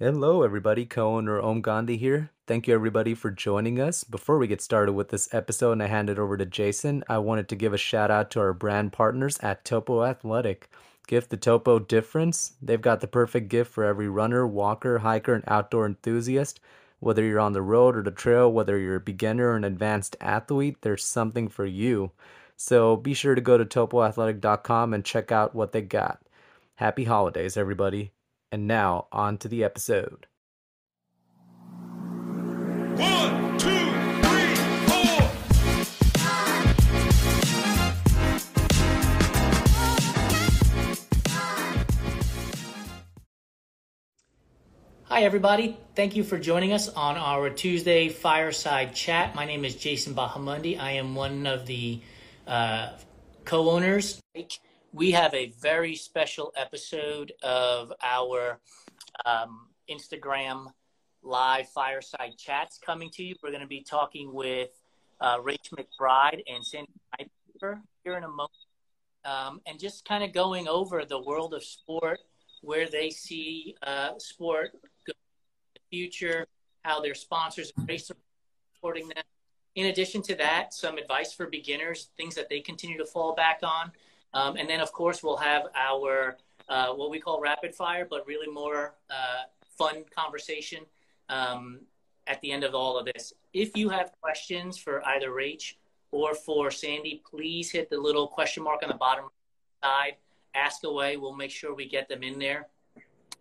Hello, everybody. Co-owner Om Gandhi here. Thank you, everybody, for joining us. Before we get started with this episode and I hand it over to Jason, I wanted to give a shout out to our brand partners at Topo Athletic. Gift the Topo difference. They've got the perfect gift for every runner, walker, hiker, and outdoor enthusiast. Whether you're on the road or the trail, whether you're a beginner or an advanced athlete, there's something for you. So be sure to go to topoathletic.com and check out what they got. Happy holidays, everybody. And now, on to the episode. One, two, three, four. Hi, everybody. Thank you for joining us on our Tuesday fireside chat. My name is Jason Bahamundi. I am one of the uh, co owners. We have a very special episode of our um, Instagram live fireside chats coming to you. We're going to be talking with uh, Rach McBride and Sandi Nypaver here in a moment, um, and just kind of going over the world of sport, where they see uh, sport in the future, how their sponsors are supporting them. In addition to that, some advice for beginners, things that they continue to fall back on. Um, and then, of course, we'll have our uh, what we call rapid fire, but really more uh, fun conversation um, at the end of all of this. If you have questions for either Rach or for Sandi, please hit the little question mark on the bottom side. Ask away. We'll make sure we get them in there.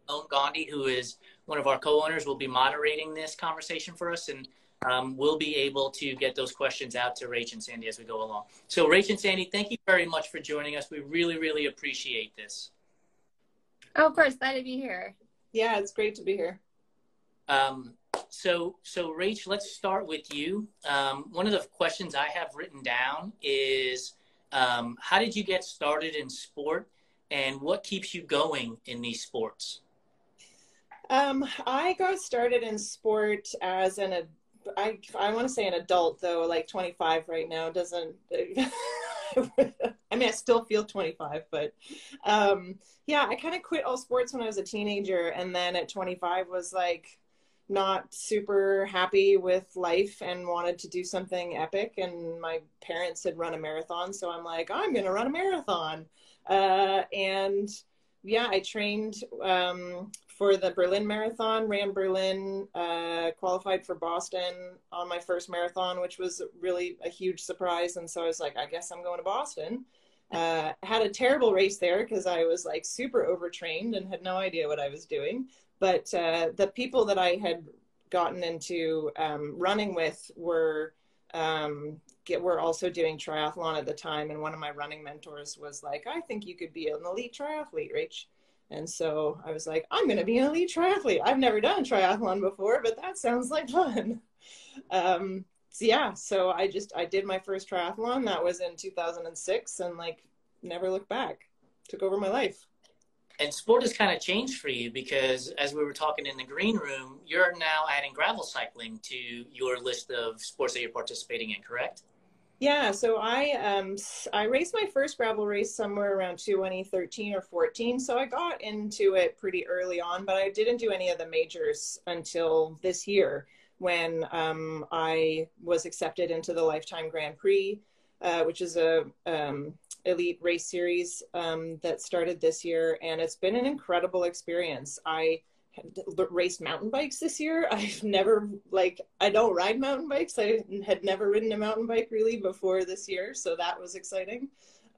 Om Gandhi, who is one of our co-owners, will be moderating this conversation for us, and um, we'll be able to get those questions out to Rach and Sandi as we go along. So, Rach and Sandi, thank you very much for joining us. We really, really appreciate this. Oh, of course, glad to be here. Yeah, it's great to be here. Um, so, so Rach, let's start with you. Um, one of the questions I have written down is, um, how did you get started in sport, and what keeps you going in these sports? Um, I got started in sport as an ad- I I want to say an adult though, like 25 right now doesn't. I mean, I still feel 25, but um, yeah, I kind of quit all sports when I was a teenager, and then at 25 was like not super happy with life and wanted to do something epic. And my parents had run a marathon, so I'm like, I'm gonna run a marathon, uh, and yeah, I trained um, for the Berlin Marathon, ran Berlin, uh, qualified for Boston on my first marathon, which was really a huge surprise. And so I was like, I guess I'm going to Boston. Uh, had a terrible race there because I was like super overtrained and had no idea what I was doing. But uh, the people that I had gotten into um, running with were um, were also doing triathlon at the time. And one of my running mentors was like, I think you could be an elite triathlete, Rach. And so I was like, I'm going to be an elite triathlete. I've never done triathlon before, but that sounds like fun. Um, so yeah, so I just, I did my first triathlon. That was in 2006 and like never looked back. Took over my life. And sport has kind of changed for you because, as we were talking in the green room, you're now adding gravel cycling to your list of sports that you're participating in, correct? Yeah, so I um I raced my first gravel race somewhere around 2013 or 14. So I got into it pretty early on, but I didn't do any of the majors until this year when um, I was accepted into the Lifetime Grand Prix, uh, which is a um, elite race series um, that started this year, and it's been an incredible experience. I raced mountain bikes this year. I've never like I don't ride mountain bikes. I had never ridden a mountain bike really before this year, so that was exciting.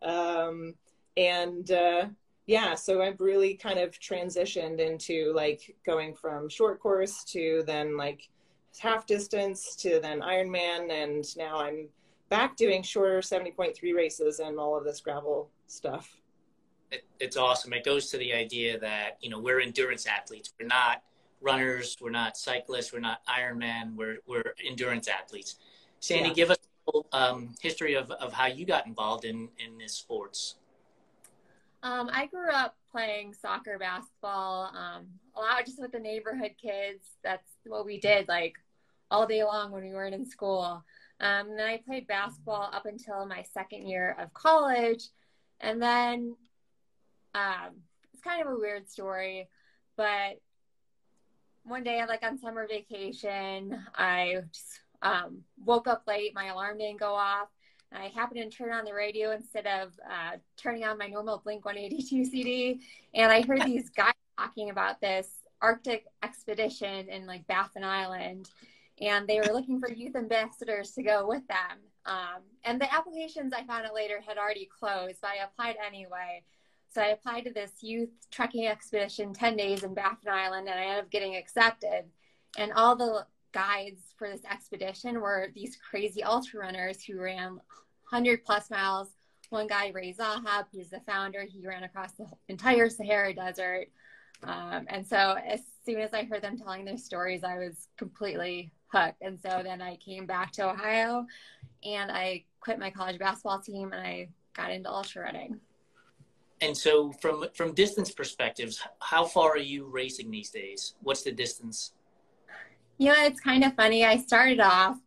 Um, and uh, yeah, so I've really kind of transitioned into like going from short course to then like half distance to then Ironman, and now I'm back doing shorter 70.3 races and all of this gravel stuff it, it's awesome. It goes to the idea that you know we're endurance athletes. We're not runners. We're not cyclists. We're not Ironman. We're we're endurance athletes. Sandi, yeah. give us a little, um, history of, of how you got involved in in this sports. Um, I grew up playing soccer, basketball, um, a lot just with the neighborhood kids. That's what we did, like all day long when we weren't in school. Um, and then I played basketball up until my second year of college. And then um, it's kind of a weird story, but one day, like on summer vacation, I just, um, woke up late. My alarm didn't go off. I happened to turn on the radio instead of uh, turning on my normal Blink 182 CD, and I heard these guys talking about this Arctic expedition in like Baffin Island, and they were looking for youth ambassadors to go with them. Um, and the applications I found out later had already closed, but I applied anyway. So I applied to this youth trekking expedition, 10 days in Baffin Island, and I ended up getting accepted. And all the guides for this expedition were these crazy ultra runners who ran 100 plus miles. One guy, Ray Zahab, who's the founder, he ran across the entire Sahara Desert. Um, and so as soon as I heard them telling their stories, I was completely hooked. And so then I came back to Ohio and I quit my college basketball team and I got into ultra running. And so, from from distance perspectives, how far are you racing these days? What's the distance? You know, it's kind of funny. I started off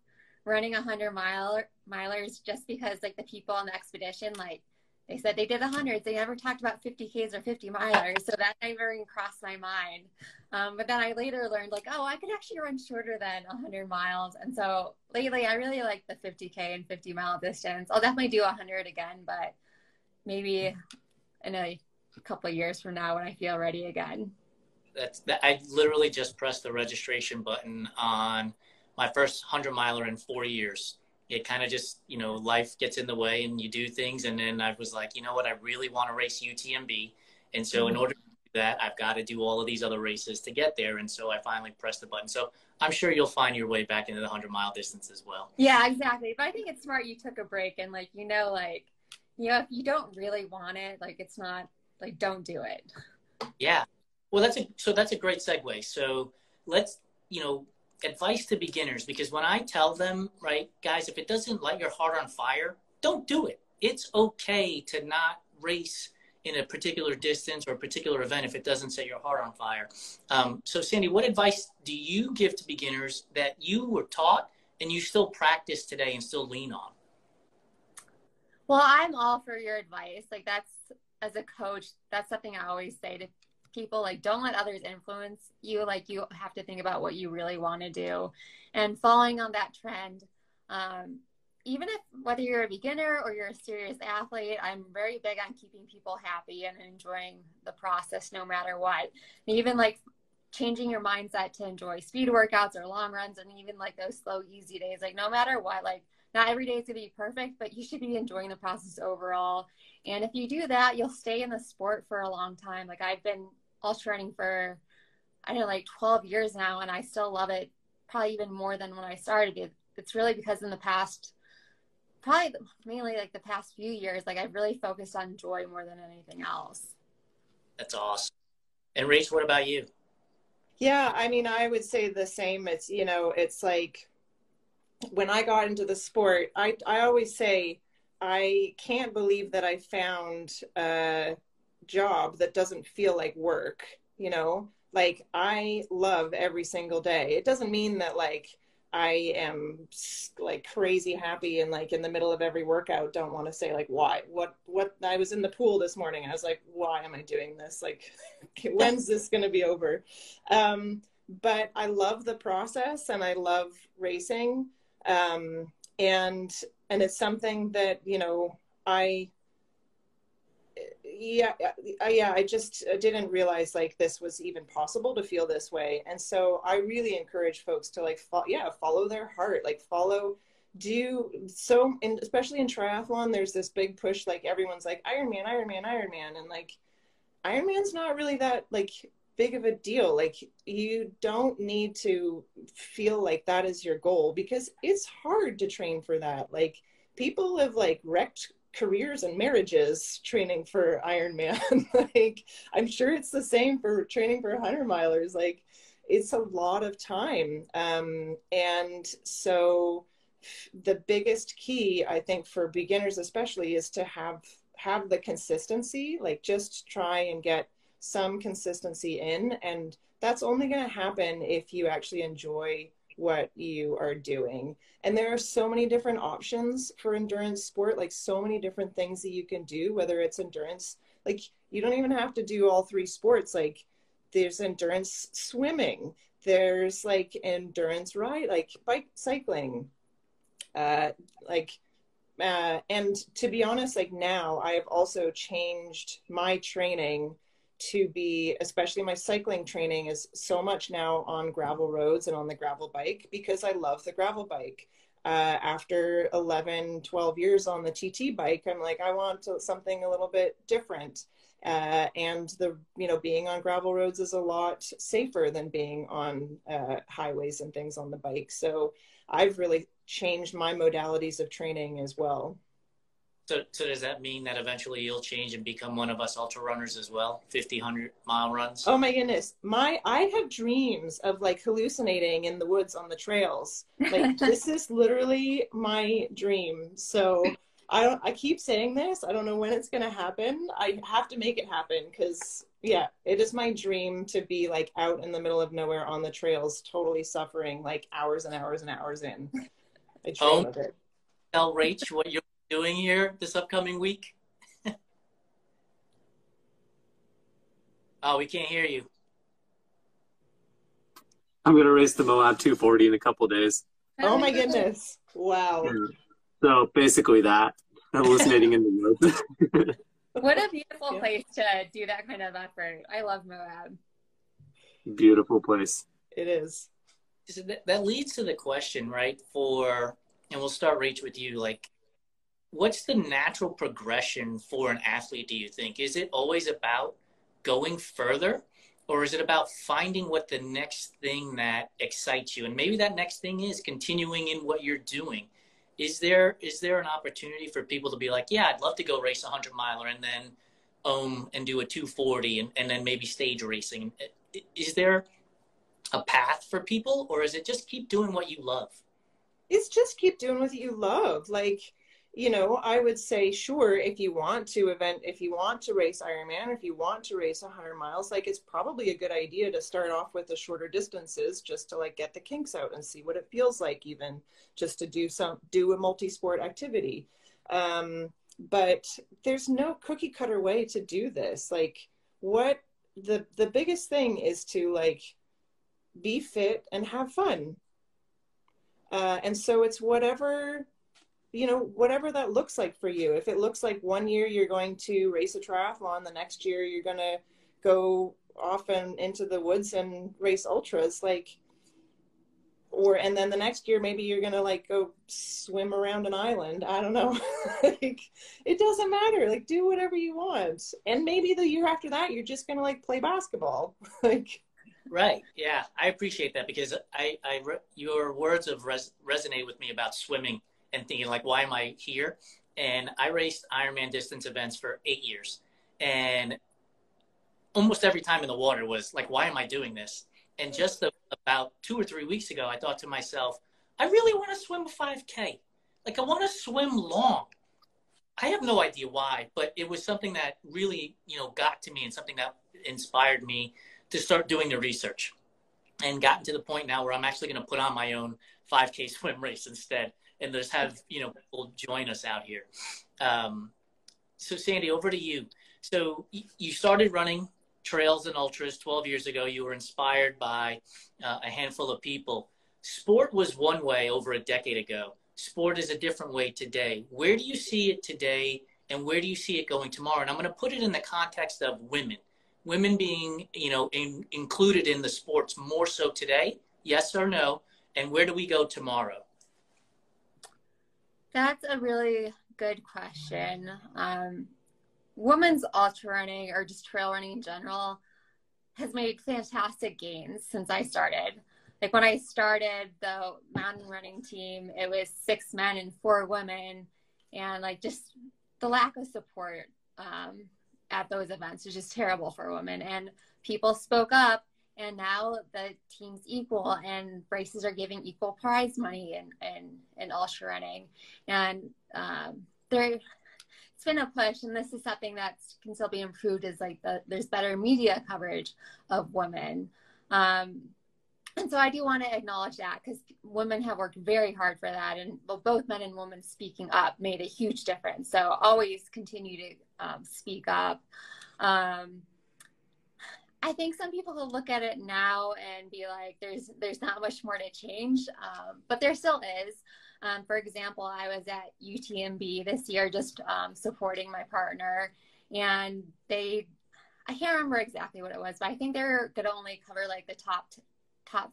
running a hundred mile milers just because, like, the people on the expedition, like, they said they did a hundreds. They never talked about 50Ks or 50 milers. So that never even crossed my mind. Um, but then I later learned, like, oh, I could actually run shorter than 100 miles. And so lately, I really like the 50K and 50 mile distance. I'll definitely do 100 again, but maybe in a couple of years from now when I feel ready again. That's that. I literally just pressed the registration button on my first hundred miler in four years. It kind of just, you know, life gets in the way and you do things. And then I was like, you know what? I really want to race UTMB. And so, in mm-hmm. order to do that, I've got to do all of these other races to get there. And so I finally pressed the button. So I'm sure you'll find your way back into the 100 mile distance as well. Yeah, exactly. But I think it's smart you took a break and, like, you know, like, you know, if you don't really want it, like it's not like don't do it. Yeah. Well, that's a so that's a great segue. So let's you know advice to beginners because when I tell them right guys, if it doesn't light your heart on fire, don't do it. It's okay to not race in a particular distance or a particular event if it doesn't set your heart on fire. Um, so, Sandi, what advice do you give to beginners that you were taught and you still practice today and still lean on? Well, I'm all for your advice. Like that's as a coach, that's something I always say to people like don't let others influence you. Like you have to think about what you really want to do. And following on that trend um, even if whether you're a beginner or you're a serious athlete i'm very big on keeping people happy and enjoying the process no matter what. And even like changing your mindset to enjoy speed workouts or long runs and even like those slow easy days like no matter what like not every day is going to be perfect, but you should be enjoying the process overall. And if you do that, you'll stay in the sport for a long time. Like I've been ultra running for, I don't know, like 12 years now, and I still love it probably even more than when I started. It, it's really because in the past, probably mainly like the past few years, like I've really focused on joy more than anything else. That's awesome. And Rach, what about you? Yeah, I mean, I would say the same. It's, you know, it's like when I got into the sport, I, I always say, I can't believe that I found a job that doesn't feel like work, you know? Like, I love every single day. It doesn't mean that, like, I am like crazy happy and like in the middle of every workout don't want to say like why what what I was in the pool this morning I was like why am I doing this like when's this going to be over um but I love the process and I love racing um, and and it's something that you know I yeah yeah I just didn't realize like this was even possible to feel this way, and so I really encourage folks to like fo- yeah follow their heart, like follow do so and especially in triathlon there's this big push like everyone's like ironman ironman ironman and like ironman's not really that like big of a deal. Like you don't need to feel like that is your goal because it's hard to train for that. Like people have like wrecked careers and marriages training for Ironman. like I'm sure it's the same for training for 100 milers. Like it's a lot of time. Um, and so the biggest key I think for beginners especially is to have have the consistency like just try and get some consistency in and that's only going to happen if you actually enjoy what you are doing. And there are so many different options for endurance sport like so many different things that you can do whether it's endurance like you don't even have to do all three sports like there's endurance swimming there's like endurance ride, like bike cycling, uh, like, uh, and to be honest, like now I have also changed my training to be, especially my cycling training is so much now on gravel roads and on the gravel bike because I love the gravel bike. Uh, after 11, 12 years on the TT bike, I'm like, I want to, something a little bit different. Uh, and the you know being on gravel roads is a lot safer than being on uh, highways and things on the bike so i've really changed my modalities of training as well so, so does that mean that eventually you'll change and become one of us ultra runners as well 50 100 mile runs oh my goodness my i have dreams of like hallucinating in the woods on the trails like this is literally my dream so I don't. I keep saying this. I don't know when it's gonna happen. I have to make it happen because yeah, it is my dream to be like out in the middle of nowhere on the trails, totally suffering like hours and hours and hours in. I dream Oh. of it. tell rach what you're doing here this upcoming week oh we can't hear you I'm gonna race the Moab 240 in a couple days. Oh my goodness! Wow. So basically that hallucinating in the woods. What a beautiful Yeah. place to do that kind of effort. I love Moab. Beautiful place. It is. So that, that leads to the question, right? For and we'll start Rach with you. Like, what's the natural progression for an athlete? Do you think is it always about going further, or is it about finding what the next thing that excites you? And maybe that next thing is continuing in what you're doing. Is there is there an opportunity for people to be like, yeah, I'd love to go race a hundred miler and then um and do a 240 and, and then maybe stage racing? Is there a path for people or is it just keep doing what you love It's just keep doing what you love. Like, you know, I would say, sure, if you want to event, if you want to race Ironman, if you want to race 100 miles, like it's probably a good idea to start off with the shorter distances just to like get the kinks out and see what it feels like, even just to do some, do a multi sport activity. Um, but there's no cookie cutter way to do this. Like, what the, the biggest thing is to like be fit and have fun. Uh, and so it's whatever you know whatever that looks like for you. If it looks like one year you're going to race a triathlon the next year you're going to go off and into the woods and race ultras like or and then the next year maybe you're going to like go swim around an island. I don't know. Like it doesn't matter. Like do whatever you want. And maybe the year after that you're just going to like play basketball. Like right. Yeah. I appreciate that because i i your words have res- resonate with me about swimming and thinking like why am i here? And i raced ironman distance events for eight years. And almost every time in the water was like why am i doing this? And just the, about two or three weeks ago i thought to myself i really want to swim a 5k like i want to swim long. I have no idea why but it was something that really you know got to me and something that inspired me to start doing the research. And gotten to the point now where i'm actually going to put on my own 5k swim race instead and just have you know people join us out here. Um, so Sandi over to you. So y- you started running trails and ultras 12 years ago. You were inspired by uh, a handful of people. Sport was one way over a decade ago. Sport is a different way today. Where do you see it today and where do you see it going tomorrow? And i'm going to put it in the context of women. Women being you know in, included in the sports more so today? Yes or no? And where do we go tomorrow That's a really good question. Um, women's ultra running or just trail running in general has made fantastic gains since I started. Like when I started the mountain running team, it was six men and four women, and like just the lack of support um, at those events was just terrible for women. And people spoke up, and now the team's equal, and races are giving equal prize money and and in ultra running, and um, there it's been a push and this is something that can still be improved is like the, there's better media coverage of women. Um, and so i do want to acknowledge that because women have worked very hard for that and both men and women speaking up made a huge difference. So always continue to um, speak up. Um, I think some people will look at it now and be like, "There's there's not much more to change," um, but there still is. Um, for example, I was at UTMB this year just um, supporting my partner, and they, I can't remember exactly what it was, but I think they're going to only cover like the top top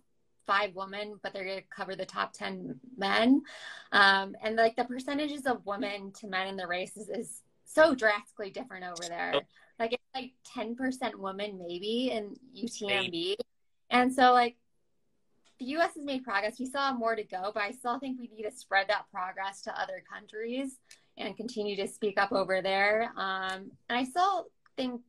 five women, but they're going to cover the top 10 men. Um, and like the percentages of women to men in the races is so drastically different over there. Like it's like 10% women maybe in UTMB. And so like the US has made progress. We still have more to go, but I still think we need to spread that progress to other countries and continue to speak up over there. Um, and I still think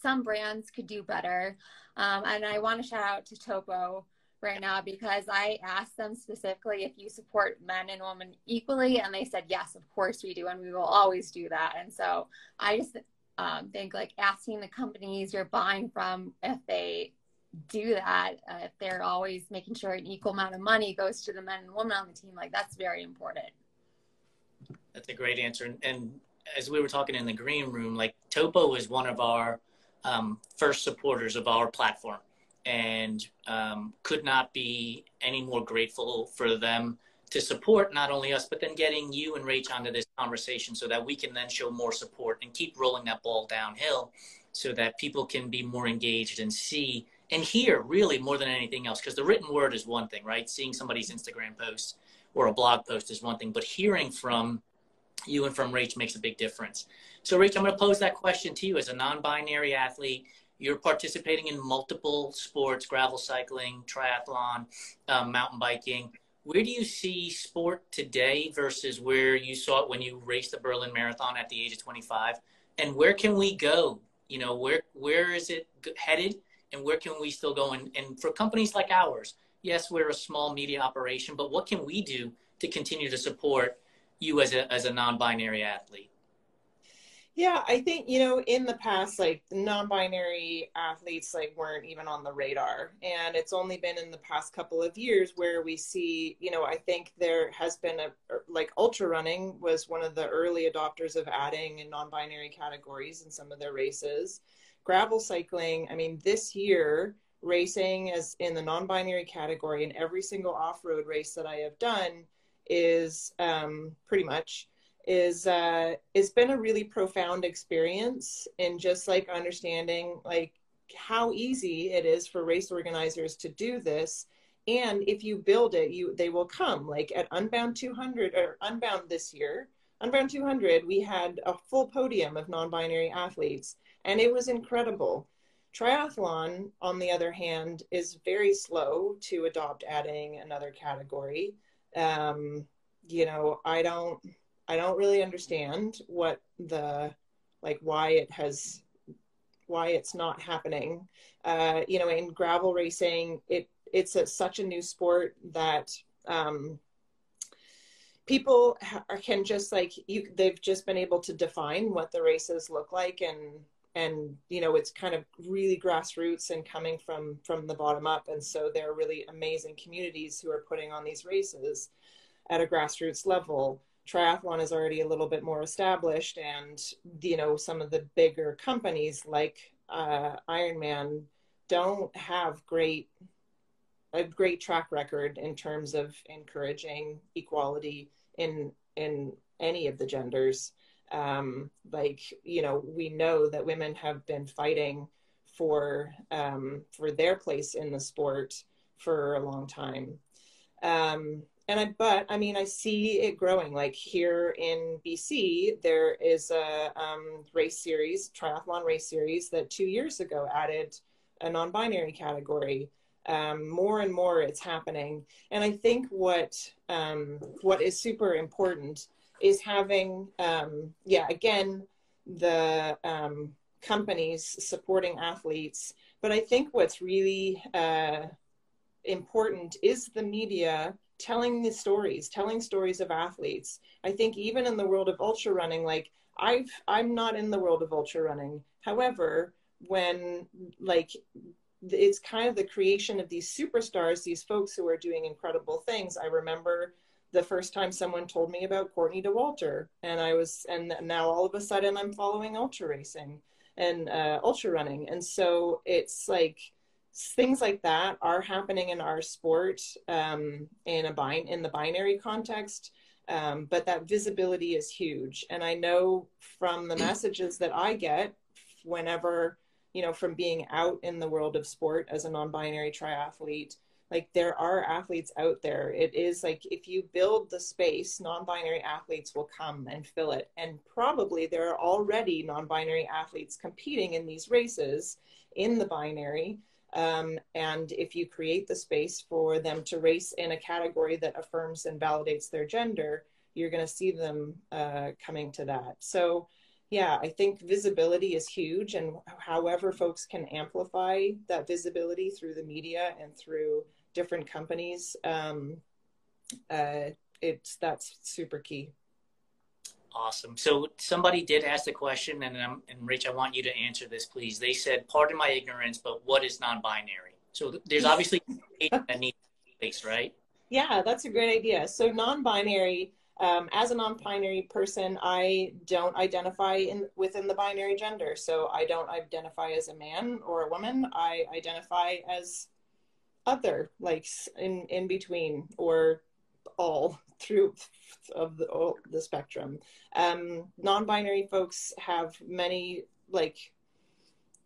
some brands could do better. Um, and I want to shout out to Topo right now because I asked them specifically if you support men and women equally, and they said yes, of course we do, and we will always do that. And so I just um, think like asking the companies you're buying from if they do that, uh, if they're always making sure an equal amount of money goes to the men and women on the team, like that's very important. That's a great answer. And, and as we were talking in the green room, like Topo is one of our um, first supporters of our platform and um, could not be any more grateful for them to support not only us, but then getting you and Rach onto this conversation so that we can then show more support and keep rolling that ball downhill so that people can be more engaged and see and hear really more than anything else. Because the written word is one thing, right? Seeing somebody's Instagram post or a blog post is one thing, but hearing from you and from Rach makes a big difference. So, Rach, I'm going to pose that question to you as a non binary athlete you're participating in multiple sports gravel cycling triathlon um, mountain biking where do you see sport today versus where you saw it when you raced the berlin marathon at the age of 25 and where can we go? You know where where is it headed? And where can we still go? And, and for companies like ours yes we're a small media operation but what can we do to continue to support you as a as a non-binary athlete yeah, I think, you know, in the past, like non binary athletes like weren't even on the radar. And it's only been in the past couple of years where we see, you know, I think there has been a like ultra running was one of the early adopters of adding in non binary categories in some of their races. Gravel cycling, I mean, this year, racing as in the non binary category in every single off road race that I have done is um, pretty much is uh it's been a really profound experience in just like understanding like how easy it is for race organizers to do this. And if you build it you they will come. Like at unbound 200 or unbound this year unbound 200 we had a full podium of non-binary athletes and it was incredible. Triathlon on the other hand is very slow to adopt adding another category. Um, you know i don't I don't really understand what the like why it has why it's not happening. Uh, you know, in gravel racing, it it's a, such a new sport that um, people can just like you. They've just been able to define what the races look like, and and you know, it's kind of really grassroots and coming from from the bottom up. And so there are really amazing communities who are putting on these races at a grassroots level triathlon is already a little bit more established and you know some of the bigger companies like uh, ironman don't have great a great track record in terms of encouraging equality in in any of the genders. Um, like you know we know that women have been fighting for um, for their place in the sport for a long time. Um, and I, but I mean, I see it growing. Like here in BC, there is a um, race series, triathlon race series, that two years ago added a non-binary category. Um, more and more, it's happening, and I think what um, what is super important is having, um, yeah, again, the um, companies supporting athletes. But I think what's really uh, important is the media telling the stories, telling stories of athletes. I think even in the world of ultra running, like I've I'm not in the world of ultra running. However, when like it's kind of the creation of these superstars, these folks who are doing incredible things. I remember the first time someone told me about Courtney Dauwalter, and I was, and now all of a sudden I'm following ultra racing. and uh, ultra running. And so it's like things like that are happening in our sport um, in a in the binary context. Um, but that visibility is huge. And I know from the messages that I get whenever, you know, from being out in the world of sport as a non binary triathlete, like there are athletes out there. It is like if you build the space, non binary athletes will come and fill it. And probably there are already non binary athletes competing in these races in the binary. Um, and if you create the space for them to race in a category that affirms and validates their gender, you're going to see them uh, coming to that. So, yeah, I think visibility is huge. And however, folks can amplify that visibility through the media and through different companies, um, uh, it's that's super key. Awesome. So somebody did ask the question, and I'm, and Rich, I want you to answer this, please. They said, "Pardon my ignorance, but what is non-binary?" So there's obviously that needs space, right? Yeah, that's a great idea. So non-binary, um, as a non-binary person, I don't identify in within the binary gender. So I don't identify as a man or a woman. I identify as other, like in in between or all through of the, all the spectrum. Um, non-binary folks have many like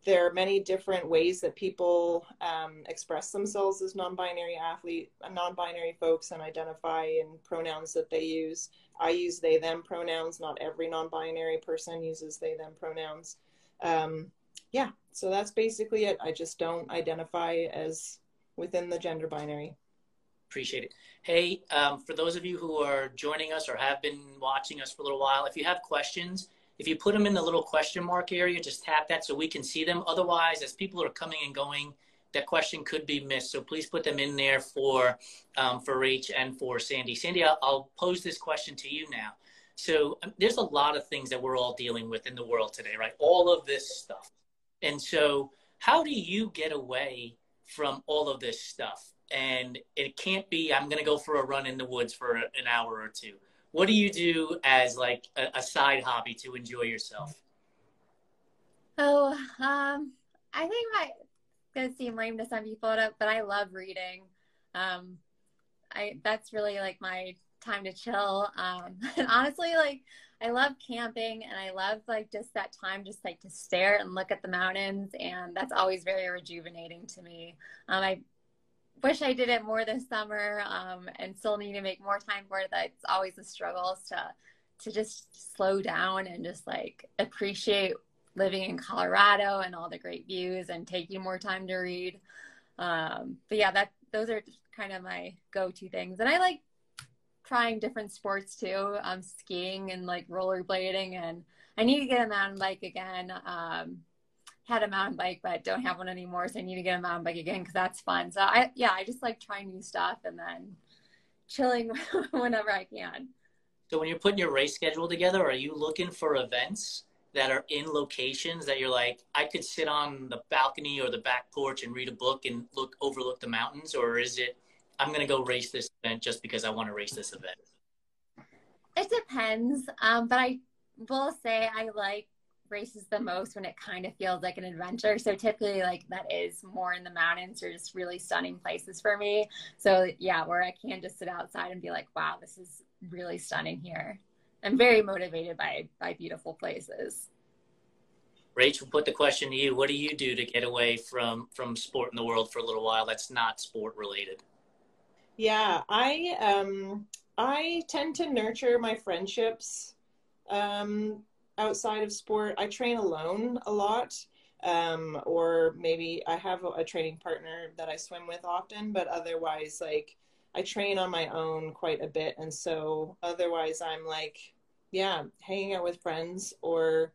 there are many different ways that people um, express themselves as non-binary athlete, non-binary folks, and identify in pronouns that they use. I use they/them pronouns. Not every non-binary person uses they/them pronouns. Um, yeah, so that's basically it. I just don't identify as within the gender binary. Appreciate it. Hey, um, for those of you who are joining us or have been watching us for a little while, if you have questions, if you put them in the little question mark area, just tap that so we can see them. Otherwise, as people are coming and going, that question could be missed. So please put them in there for um, for Rach and for Sandi. Sandi, I'll, I'll pose this question to you now. So um, there's a lot of things that we're all dealing with in the world today, right? All of this stuff. And so how do you get away from all of this stuff? And it can't be i'm going to go for a run in the woods for an hour or two. What do you do as like a, a side hobby to enjoy yourself? Oh um i think my gonna seem lame to some people but i love reading. Um i that's really like my time to chill. Um and honestly like i love camping and i love like just that time just like to stare and look at the mountains and that's always very rejuvenating to me. Um i wish I did it more this summer um, and still need to make more time for it. That's always a struggle to to just slow down and just like appreciate living in Colorado and all the great views and taking more time to read. Um, but yeah, that those are kind of my go-to things. And I like trying different sports too, um, skiing and like rollerblading. And I need to get a mountain bike again. Um, had a mountain bike but don't have one anymore so i need to get a mountain bike again because that's fun. So i yeah i just like trying new stuff and then chilling whenever i can. So when you're putting your race schedule together are you looking for events that are in locations that you're like i could sit on the balcony or the back porch and read a book and look overlook the mountains? Or is it i'm going to go race this event just because i want to race this event? It depends um, but i will say i like races the most when it kind of feels like an adventure. So typically, like that is more in the mountains or just really stunning places for me. So yeah, where I can just sit outside and be like, wow, this is really stunning here. I'm very motivated by by beautiful places. Rachel, put the question to you. What do you do to get away from from sport in the world for a little while that's not sport related? Yeah, I um I tend to nurture my friendships um outside of sport. I train alone a lot. Um, or maybe I have a, training partner that I swim with often, but otherwise, like I train on my own quite a bit. And so otherwise, I'm like, yeah, hanging out with friends or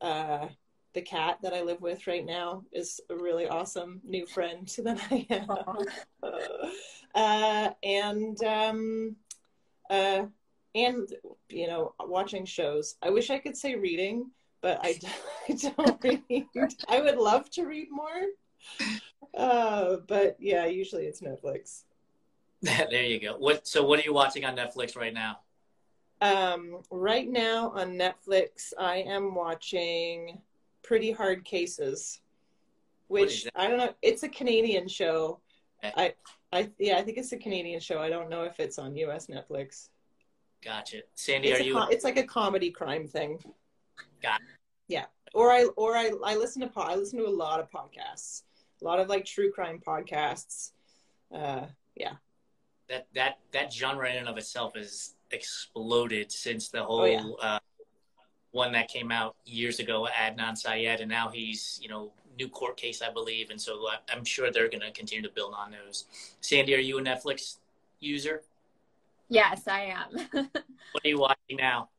uh, the cat that I live with right now is a really awesome new friend that I have. uh, and um, uh, and you know watching shows i wish i could say reading but i, I don't read i would love to read more uh, but yeah usually it's netflix there you go what so what are you watching on netflix right now um, right now on netflix i am watching Pretty Hard Cases, which? I don't know. It's a Canadian show. I, I yeah, I think it's a Canadian show. I don't know if it's on U.S. Netflix. Gotcha. Sandi, It's, are you? co- it's like a comedy crime thing. Got It. Yeah, or I or I I listen to po- I listen to a lot of podcasts, a lot of like true crime podcasts. Uh, yeah. that that that genre in and of itself has exploded since the whole Oh, yeah. uh, one that came out years ago, Adnan Syed, and now he's you know new court case, I believe, and so I- I'm sure they're going to continue to build on those. Sandi, are you a Netflix user? Yes, I am. What are you watching now?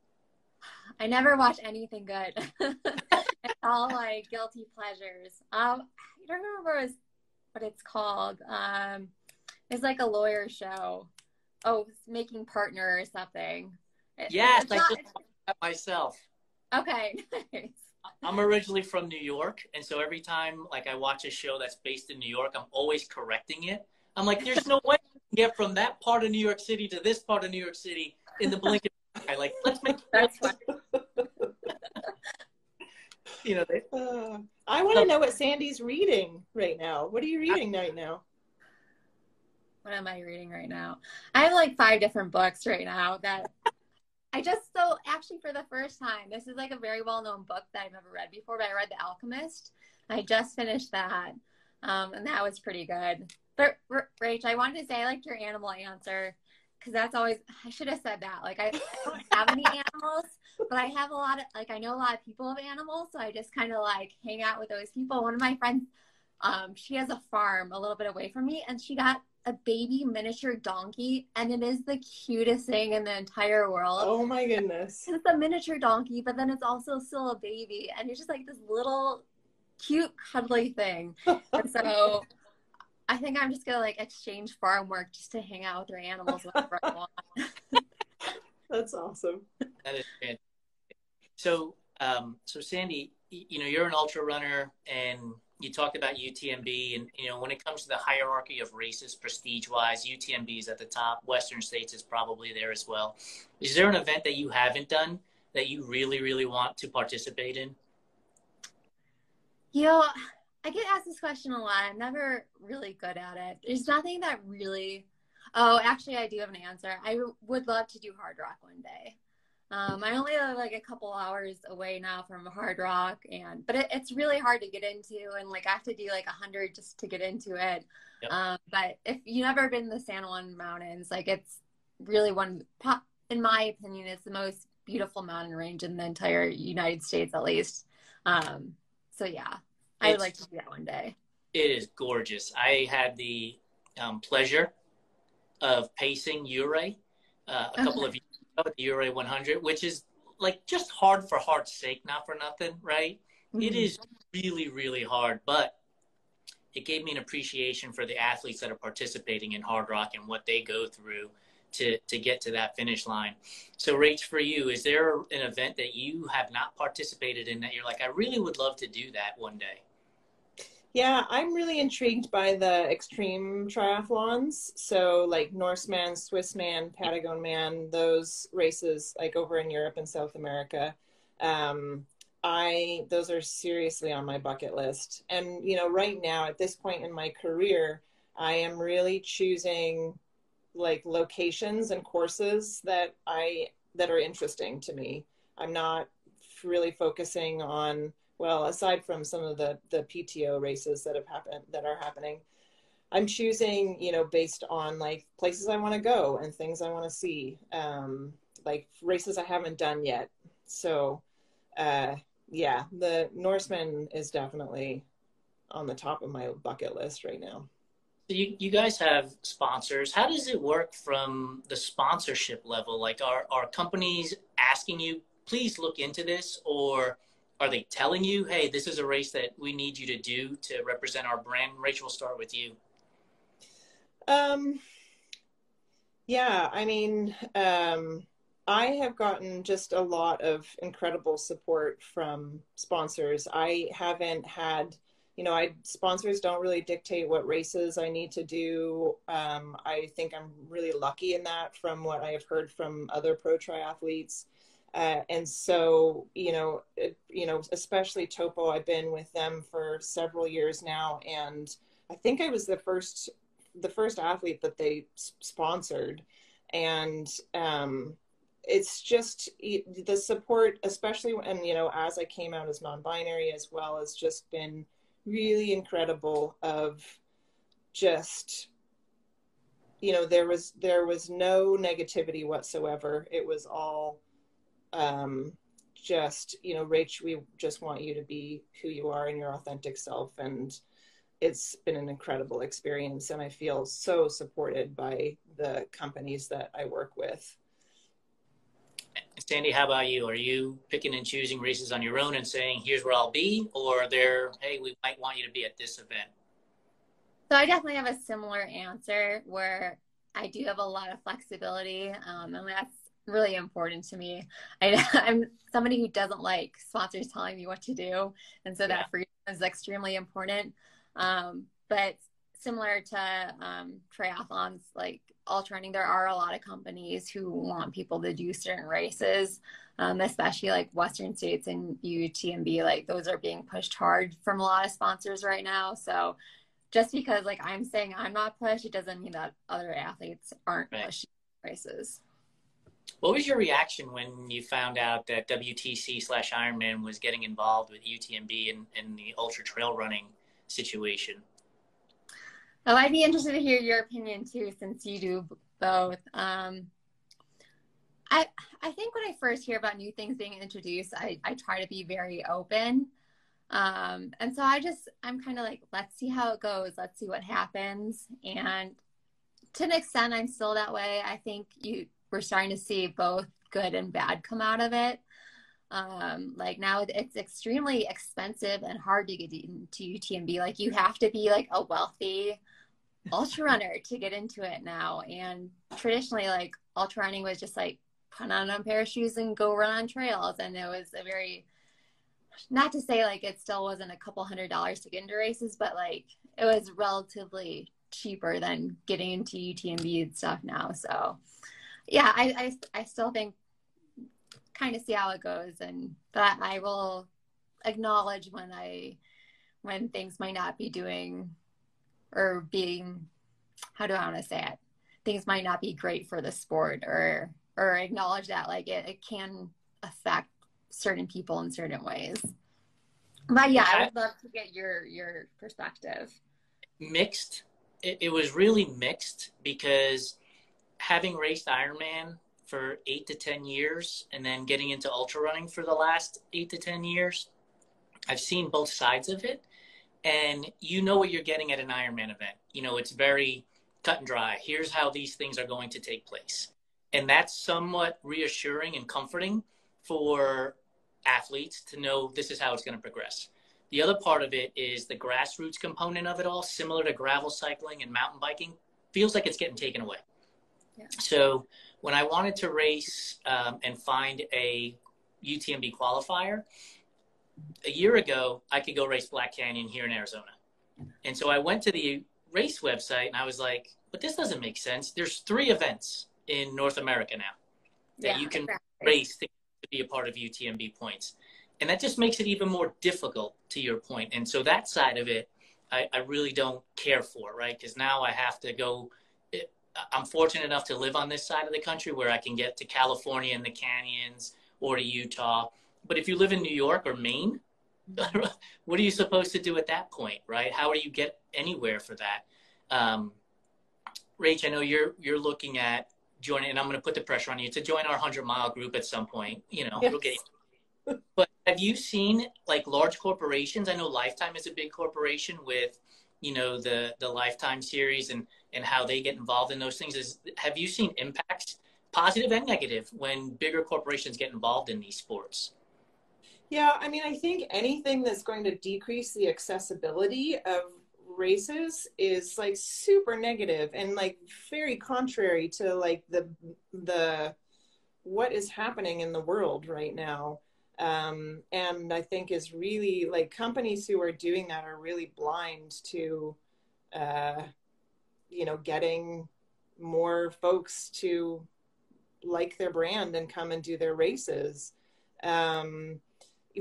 I never watch anything good. it's all like guilty pleasures. Um, I don't remember what, it's, called. Um, it's like a lawyer show. Oh, Making Partner or something. Yes, it's I not- just watched that myself. okay. nice. I'm originally from New York, and so every time like I watch a show that's based in New York, I'm always correcting it. I'm like, there's no way get from that part of New York City to this part of New York City in the blink of an eye. Like, let's make That's fun. you know. They, Uh, I want to know what Sandi's reading right now. What are you reading right now? What am I reading right now? I have like five different books right now that I just so actually for the first time. This is like a very well known book that I've never read before, but I read The Alchemist. I just finished that, um, and that was pretty good. But R- Rach, I wanted to say I liked your animal answer because that's always I should have said that. Like I, I don't have any animals, but I have a lot of like I know a lot of people have animals, so I just kind of like hang out with those people. One of my friends, um, she has a farm a little bit away from me, and she got a baby miniature donkey, and it is the cutest thing in the entire world. Oh my goodness. It's a miniature donkey, but then it's also still a baby, and it's just like this little cute cuddly thing. And so I think I'm just gonna like exchange farm work just to hang out with your animals whenever I want. That's awesome. that is fantastic. So, um, so Sandi, you know, you're an ultra runner, and you talked about UTMB, and you know, when it comes to the hierarchy of races, prestige-wise, UTMB is at the top. Western States is probably there as well. Is there an event that you haven't done that you really, really want to participate in? You know, I get asked this question a lot. I'm never really good at it. There's nothing that really. Oh, actually, I do have an answer. I w- would love to do Hardrock one day. Um, I only live like a couple hours away now from Hardrock, and but it, it's really hard to get into, and like I have to do like a hundred just to get into it. Yep. Um, but if you've never been to the San Juan Mountains, like it's really one, in my opinion, it's the most beautiful mountain range in the entire United States, at least. Um, so yeah, I would like to do that one day. It is gorgeous. I had the um, pleasure of pacing Ouray uh, a couple of years ago at the Ouray 100, which is like just hard for heart's sake, not for nothing, right? It is really, really hard, but it gave me an appreciation for the athletes that are participating in Hardrock and what they go through to to get to that finish line. So, Rach, for you, is there an event that you have not participated in that you're like, I really would love to do that one day? Yeah, I'm really intrigued by the extreme triathlons. So, like Norseman, Swissman, Patagonman, those races, like over in Europe and South America. Um, I those are seriously on my bucket list. And you know, right now at this point in my career, I am really choosing like locations and courses that I that are interesting to me. I'm not really focusing on well, aside from some of the the PTO races that have happened that are happening, I'm choosing, you know, based on like places I want to go and things I want to see, um, like races I haven't done yet. So, uh, yeah, the Norseman is definitely on the top of my bucket list right now. So you, you guys have sponsors. How does it work from the sponsorship level? Like, are, are companies asking you, please look into this? Or are they telling you, hey, this is a race that we need you to do to represent our brand? Rachel, we'll start with you. Um, yeah, I mean, um, I have gotten just a lot of incredible support from sponsors. I haven't had, you know, I sponsors don't really dictate what races I need to do. Um, I think I'm really lucky in that from what I have heard from other pro triathletes. Uh, and so, you know, it, you know, especially Topo, I've been with them for several years now, and I think I was the first, the first athlete that they sponsored, and um, it's just the support, especially when you know, as I came out as non-binary as well, has just been really incredible. Of just you know there was there was no negativity whatsoever it was all um just you know rach we just want you to be who you are and your authentic self and it's been an incredible experience and i feel so supported by the companies that i work with Sandi, how about you? Are you picking and choosing races on your own and saying, here's where I'll be? Or are there, hey, we might want you to be at this event? So I definitely have a similar answer where I do have a lot of flexibility, um, and that's really important to me. I, am somebody who doesn't like sponsors telling me what to do, and so Yeah. that freedom is extremely important. Um, but similar to um, triathlons, like ultra running, there are a lot of companies who want people to do certain races, um, especially like Western states and UTMB. Like those are being pushed hard from a lot of sponsors right now. So just because like I'm saying I'm not pushed, it doesn't mean that other athletes aren't Right. pushed races. What was your reaction when you found out that WTC slash Ironman was getting involved with UTMB and, and the ultra trail running situation? Oh, I'd be interested to hear your opinion too, since you do both. Um, I I think when I first hear about new things being introduced, I, I try to be very open. Um, and so I just I'm kind of like, let's see how it goes, let's see what happens. And to an extent, I'm still that way. I think you we're starting to see both good and bad come out of it. Um, like now it's extremely expensive and hard to get into UTMB. Like you have to be like a wealthy ultra runner to get into it now. And traditionally, like ultra running was just like put on a pair of shoes and go run on trails. And it was a very, not to say like it still wasn't a couple hundred dollars to get into races, but like it was relatively cheaper than getting into UTMB and stuff now. So yeah, I, I, I still think kind of see how it goes. And, but I will acknowledge when I, when things might not be doing or being how do I want to say it? Things might not be great for the sport or or acknowledge that like it, it can affect certain people in certain ways. But yeah, I would love to get your your perspective. Mixed. It, it was really mixed because having raced Ironman for eight to 10 years and then getting into ultra running for the last eight to 10 years, I've seen both sides of it. And you know what you're getting at an Ironman event. You know, it's very cut and dry. Here's how these things are going to take place. And that's somewhat reassuring and comforting for athletes to know this is how it's going to progress. The other part of it is the grassroots component of it all, similar to gravel cycling and mountain biking, feels like it's getting taken away. Yeah. So when I wanted to race um, and find a UTMB qualifier, a year ago, I could go race Black Canyon here in Arizona. And so I went to the race website and I was like, but this doesn't make sense. There's three events in North America now that Yeah, you can exactly. race to, to be a part of UTMB points. And that just makes it even more difficult to your point. And so that side of it, I, I really don't care for, right? Because now I have to go. I'm fortunate enough to live on this side of the country where I can get to California and the canyons or to Utah. But if you live in New York or Maine, what are you supposed to do at that point, right? How do you get anywhere for that? Um, Rach, I know you're you're looking at joining, and I'm going to put the pressure on you to join our hundred mile group at some point. You know, Yes. But have you seen like large corporations? I know Lifetime is a big corporation with, you know, the the Lifetime series and and how they get involved in those things. Is have you seen impacts, positive and negative, when bigger corporations get involved in these sports? Yeah, I mean, I think anything that's going to decrease the accessibility of races is like super negative and like very contrary to like the the what is happening in the world right now. Um, and I think is really like companies who are doing that are really blind to, uh, you know, getting more folks to like their brand and come and do their races. Um,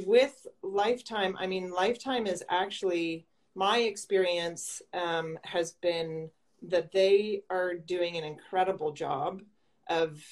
with Lifetime, I mean, Lifetime is actually my experience um, has been that they are doing an incredible job of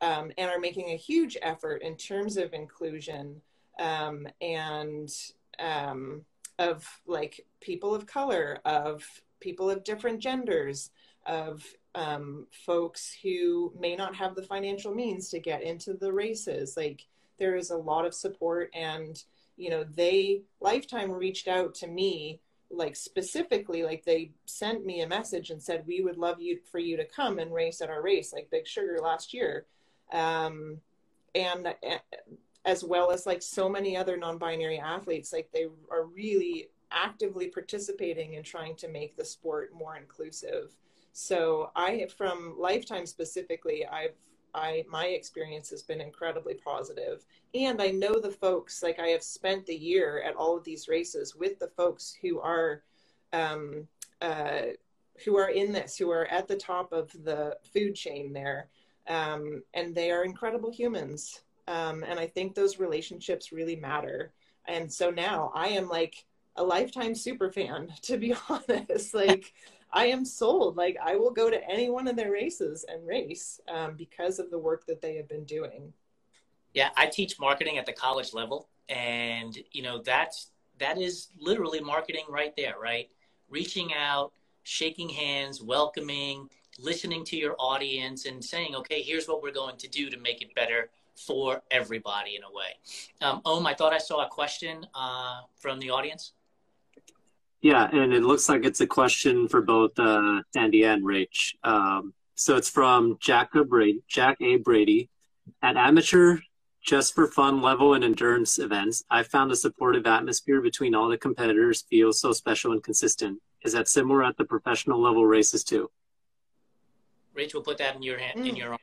um, and are making a huge effort in terms of inclusion um, and um, of like people of color, of people of different genders, of um, folks who may not have the financial means to get into the races. Like there is a lot of support, and you know, they Lifetime reached out to me like specifically like they sent me a message and said we would love you for you to come and race at our race like big sugar last year um, and uh, as well as like so many other non-binary athletes like they are really actively participating in trying to make the sport more inclusive. So i from lifetime specifically i've i my experience has been incredibly positive. And i know the folks like i have spent the year at all of these races with the folks who are um, uh, who are in this who are at the top of the food chain there. Um, and they are incredible humans. Um, and i think those relationships really matter. And so now i am like a lifetime super fan to be honest like I am sold. Like I will go to any one of their races and race um, because of the work that they have been doing. Yeah, I teach marketing at the college level, and you know that's that is literally marketing right there, right? Reaching out, shaking hands, welcoming, listening to your audience, and saying, "Okay, here's what we're going to do to make it better for everybody." In a way, um, Om, I thought I saw a question uh, from the audience. Yeah, and it looks like it's a question for both uh, Sandi and Rach. Um, so it's from Jack, Brady, Jack A. Brady. At amateur, just for fun level and endurance events, I found the supportive atmosphere between all the competitors feels so special and consistent. Is that similar at the professional level races too? Rachel, put that in your hand, mm. in your. own.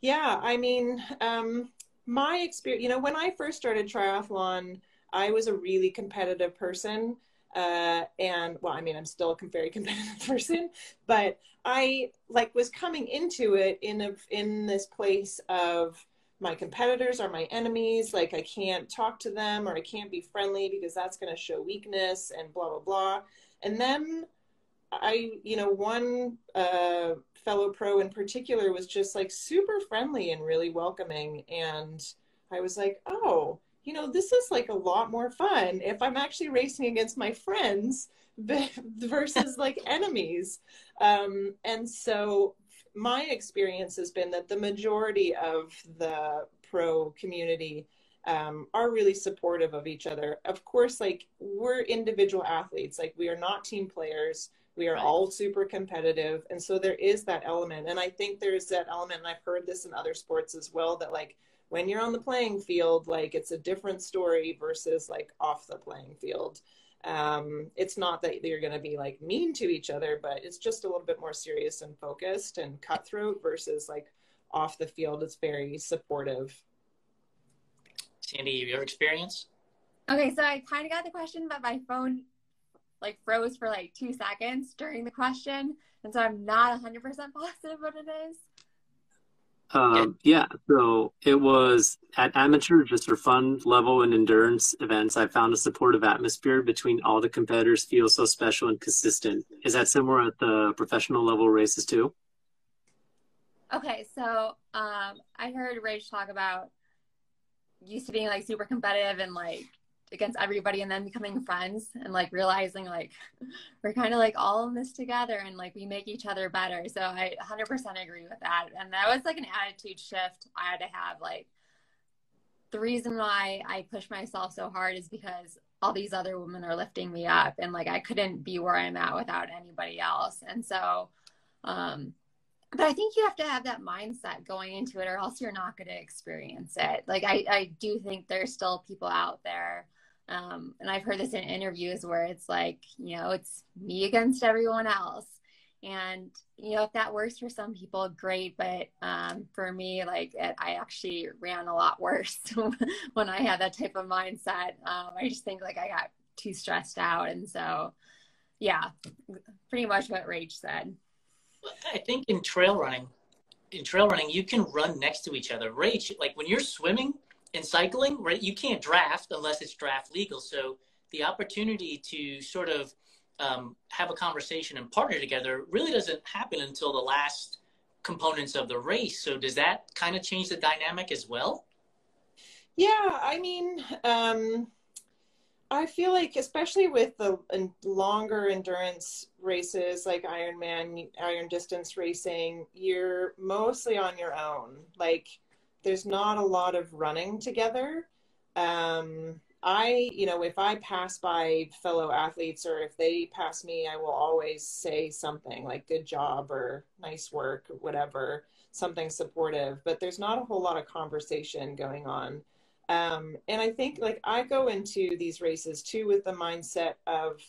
Yeah, I mean, um, my experience. You know, when I first started triathlon, I was a really competitive person. Uh, and well, I mean, I'm still a very competitive person, but I like was coming into it in a in this place of my competitors are my enemies. Like I can't talk to them or I can't be friendly because that's going to show weakness and blah blah blah. And then I, you know, one uh, fellow pro in particular was just like super friendly and really welcoming, and I was like, oh you know, this is like a lot more fun if I'm actually racing against my friends versus like enemies. Um, and so my experience has been that the majority of the pro community um, are really supportive of each other. Of course, like we're individual athletes, like we are not team players. We are right. all super competitive. And so there is that element. And I think there's that element, and I've heard this in other sports as well, that like when you're on the playing field, like it's a different story versus like off the playing field. Um, it's not that you're going to be like mean to each other, but it's just a little bit more serious and focused and cutthroat versus like off the field. It's very supportive. Sandi, your experience? Okay, so I kind of got the question, but my phone like froze for like two seconds during the question, and so I'm not 100% positive what it is. Um, yeah, so it was at amateur, just for fun level and endurance events. I found a supportive atmosphere between all the competitors feel so special and consistent. Is that similar at the professional level races too? Okay, so um, I heard Rach talk about used to being like super competitive and like against everybody and then becoming friends and like realizing like we're kind of like all in this together and like we make each other better. So I 100% agree with that. And that was like an attitude shift I had to have. Like the reason why I push myself so hard is because all these other women are lifting me up and like I couldn't be where I'm at without anybody else. And so, um, but I think you have to have that mindset going into it, or else you're not going to experience it. Like I, I do think there's still people out there um, and I've heard this in interviews where it's like, you know, it's me against everyone else. And, you know, if that works for some people, great. But um, for me, like, it, I actually ran a lot worse when I had that type of mindset. Um, I just think like I got too stressed out. And so, yeah, pretty much what Rach said. I think in trail running, in trail running, you can run next to each other. Rach, like when you're swimming and cycling, right? You can't draft unless it's draft legal. So the opportunity to sort of um, have a conversation and partner together really doesn't happen until the last components of the race. So does that kind of change the dynamic as well? Yeah, I mean, um, I feel like, especially with the longer endurance races like Ironman, Iron Distance racing, you're mostly on your own. Like, there's not a lot of running together. Um, I, you know, if I pass by fellow athletes or if they pass me, I will always say something like good job or nice work, or whatever, something supportive. But there's not a whole lot of conversation going on. Um, and I think like I go into these races too with the mindset of,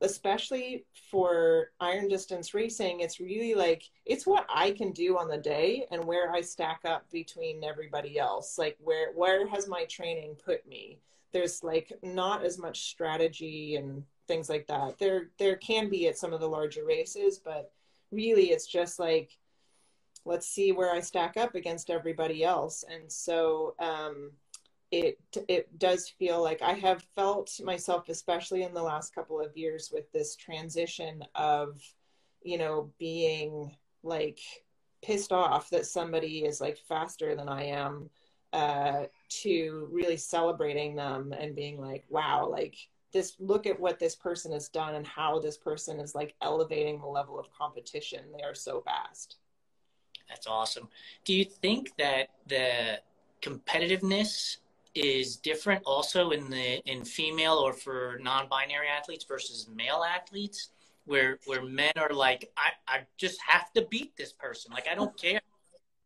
especially for iron distance racing, it's really like it's what I can do on the day and where I stack up between everybody else. Like where where has my training put me? There's like not as much strategy and things like that. There there can be at some of the larger races, but really it's just like let's see where I stack up against everybody else. And so um, it it does feel like I have felt myself, especially in the last couple of years, with this transition of, you know, being like pissed off that somebody is like faster than I am, uh, to really celebrating them and being like, wow, like this. Look at what this person has done and how this person is like elevating the level of competition. They are so fast. That's awesome. Do you think that the competitiveness is different also in the in female or for non-binary athletes versus male athletes where where men are like I, I just have to beat this person. Like i don't care.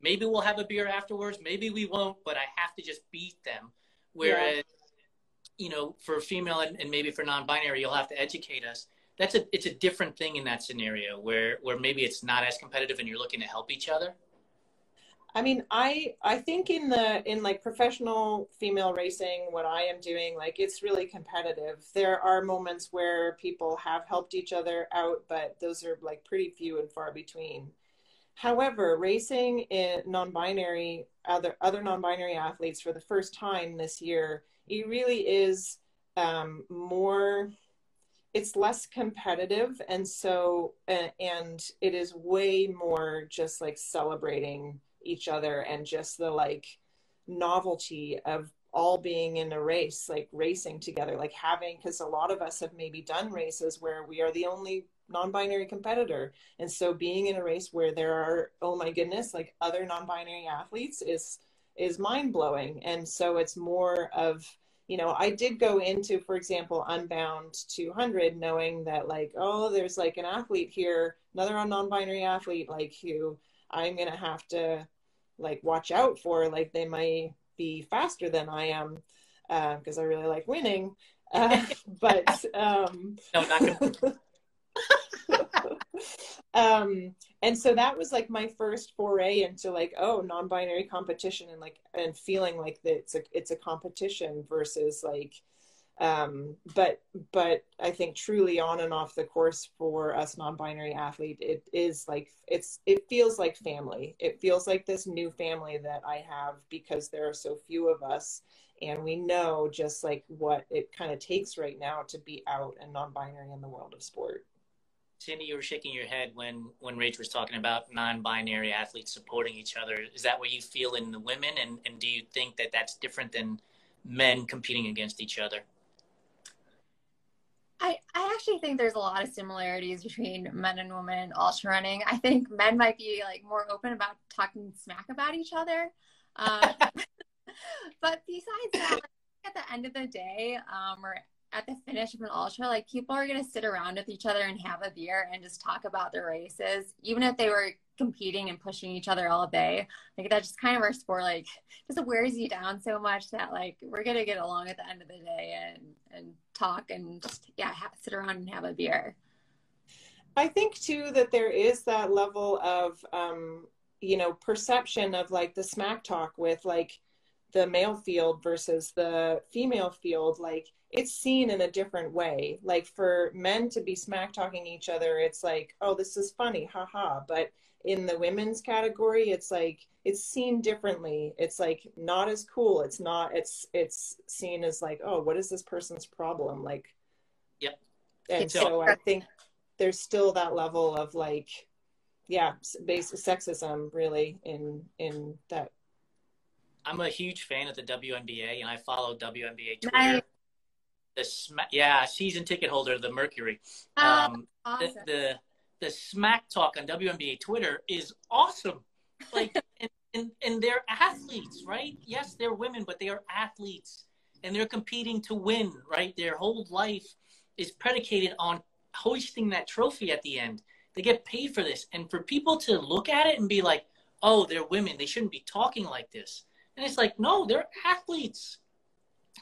Maybe we'll have a beer afterwards. Maybe we won't but i have to just beat them. Whereas yeah. you know for female and, and maybe for non-binary you'll have to educate us. That's a it's a different thing in that scenario where where maybe it's not as competitive and you're looking to help each other I mean, I I think in the in like professional female racing, what I am doing, like it's really competitive. There are moments where people have helped each other out, but those are like pretty few and far between. However, racing in non-binary other other non-binary athletes for the first time this year, it really is um, more. It's less competitive, and so and it is way more just like celebrating each other and just the like novelty of all being in a race, like racing together, like having, because a lot of us have maybe done races where we are the only non binary competitor. And so being in a race where there are, oh my goodness, like other non binary athletes is is mind blowing. And so it's more of, you know, I did go into, for example, Unbound 200, knowing that, like, oh, there's like an athlete here, another non binary athlete, like, who I'm going to have to like watch out for. Like they might be faster than I am because uh, I really like winning. Uh, but um, no, not gonna... um, and so that was like my first foray into like oh non-binary competition and like and feeling like that it's a it's a competition versus like um, but but I think truly on and off the course for us non-binary athlete, it is like it's it feels like family. It feels like this new family that I have because there are so few of us, and we know just like what it kind of takes right now to be out and non-binary in the world of sport. Sandi, you were shaking your head when when Rach was talking about non-binary athletes supporting each other. Is that what you feel in the women, and and do you think that that's different than men competing against each other? I, I actually think there's a lot of similarities between men and women in ultra running. I think men might be like more open about talking smack about each other. Um, but besides that, like, at the end of the day, um, or at the finish of an ultra, like people are going to sit around with each other and have a beer and just talk about their races, even if they were competing and pushing each other all day. Like that's just kind of our sport. Like just wears you down so much that like we're gonna get along at the end of the day and and talk and just yeah ha- sit around and have a beer. I think too that there is that level of um, you know perception of like the smack talk with like the male field versus the female field like it's seen in a different way like for men to be smack talking each other it's like oh this is funny haha but in the women's category, it's like it's seen differently. It's like not as cool. It's not. It's it's seen as like, oh, what is this person's problem? Like, Yep. And So- so I think there's still that level of like, yeah, base sexism really in in that. I'm a huge fan of the WNBA, and I follow WNBA Twitter. Nice. The sma- yeah, season ticket holder the Mercury. Oh, Um, the, the the smack talk on WNBA Twitter is awesome. Like, and, and and they're athletes, right? Yes, they're women, but they are athletes, and they're competing to win, right? Their whole life is predicated on hoisting that trophy at the end. They get paid for this, and for people to look at it and be like, "Oh, they're women. They shouldn't be talking like this," and it's like, no, they're athletes.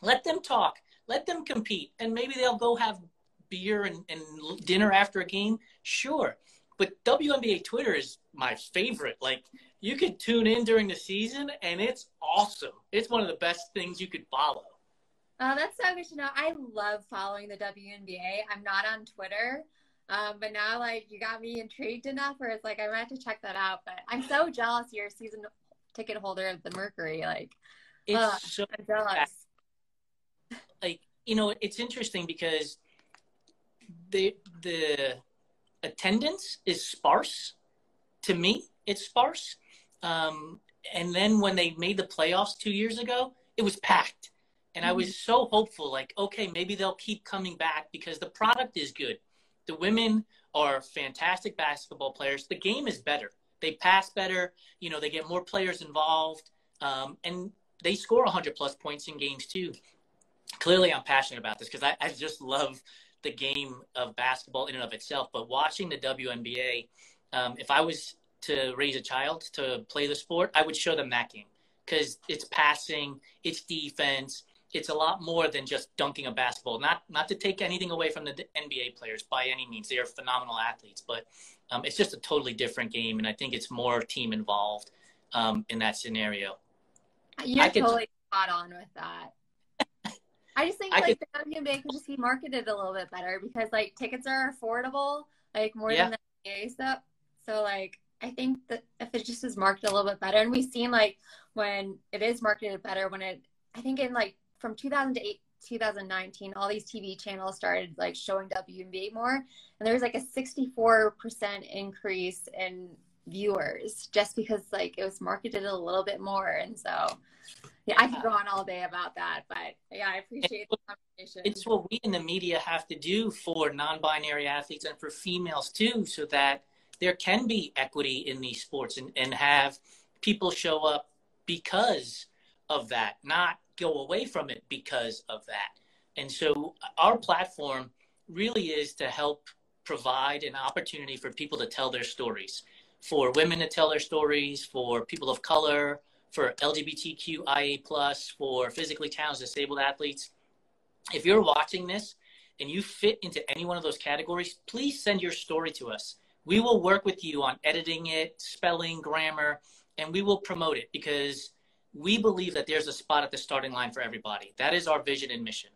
Let them talk. Let them compete, and maybe they'll go have beer and, and dinner after a game, sure. But WNBA Twitter is my favorite. Like you could tune in during the season and it's awesome. It's one of the best things you could follow. Oh, that's so good to know. I love following the WNBA. I'm not on Twitter, um, but now like you got me intrigued enough where it's like I might have to check that out. But I'm so jealous you're a season ticket holder of the Mercury. Like It's Ugh. so I'm jealous. like you know it's interesting because the the attendance is sparse. To me it's sparse. Um, and then when they made the playoffs two years ago it was packed. And i was so hopeful like okay maybe they'll keep coming back because the product is good. The women are fantastic basketball players. The game is better. They pass better. You know they get more players involved. Um, and they score 100 plus points in games too. Clearly I'm passionate about this because I, I just love the game of basketball in and of itself. But watching the WNBA, um, if I was to raise a child to play the sport, I would show them that game because it's passing, it's defense, it's a lot more than just dunking a basketball. Not not to take anything away from the NBA players by any means; they are phenomenal athletes, but um, it's just a totally different game, and I think it's more team involved um, in that scenario. You're I could- totally spot on with that. I just think I like the WNBA could just be marketed a little bit better because like tickets are affordable, like more than the NBA stuff. So like I think that if it just is marketed a little bit better, and we've seen like when it is marketed better, when it I think in like from 2008 2019 all these tv channels started like showing WNBA more and there was like a 64% increase in viewers just because like it was marketed a little bit more and so yeah i could go on all day about that but yeah i appreciate the conversation. It's what we in the media have to do for non-binary athletes and for females too so that there can be equity in these sports and, and have people show up because of that not go away from it because of that. And so uh, our platform really is to help provide an opportunity for people to tell their stories for women to tell their stories for people of color for lgbtqia plus for physically challenged disabled athletes if you're watching this and you fit into any one of those categories, please send your story to us. We will work with you on editing it, spelling, grammar, and we will promote it because we believe that there's a spot at the starting line for everybody. That is our vision and mission.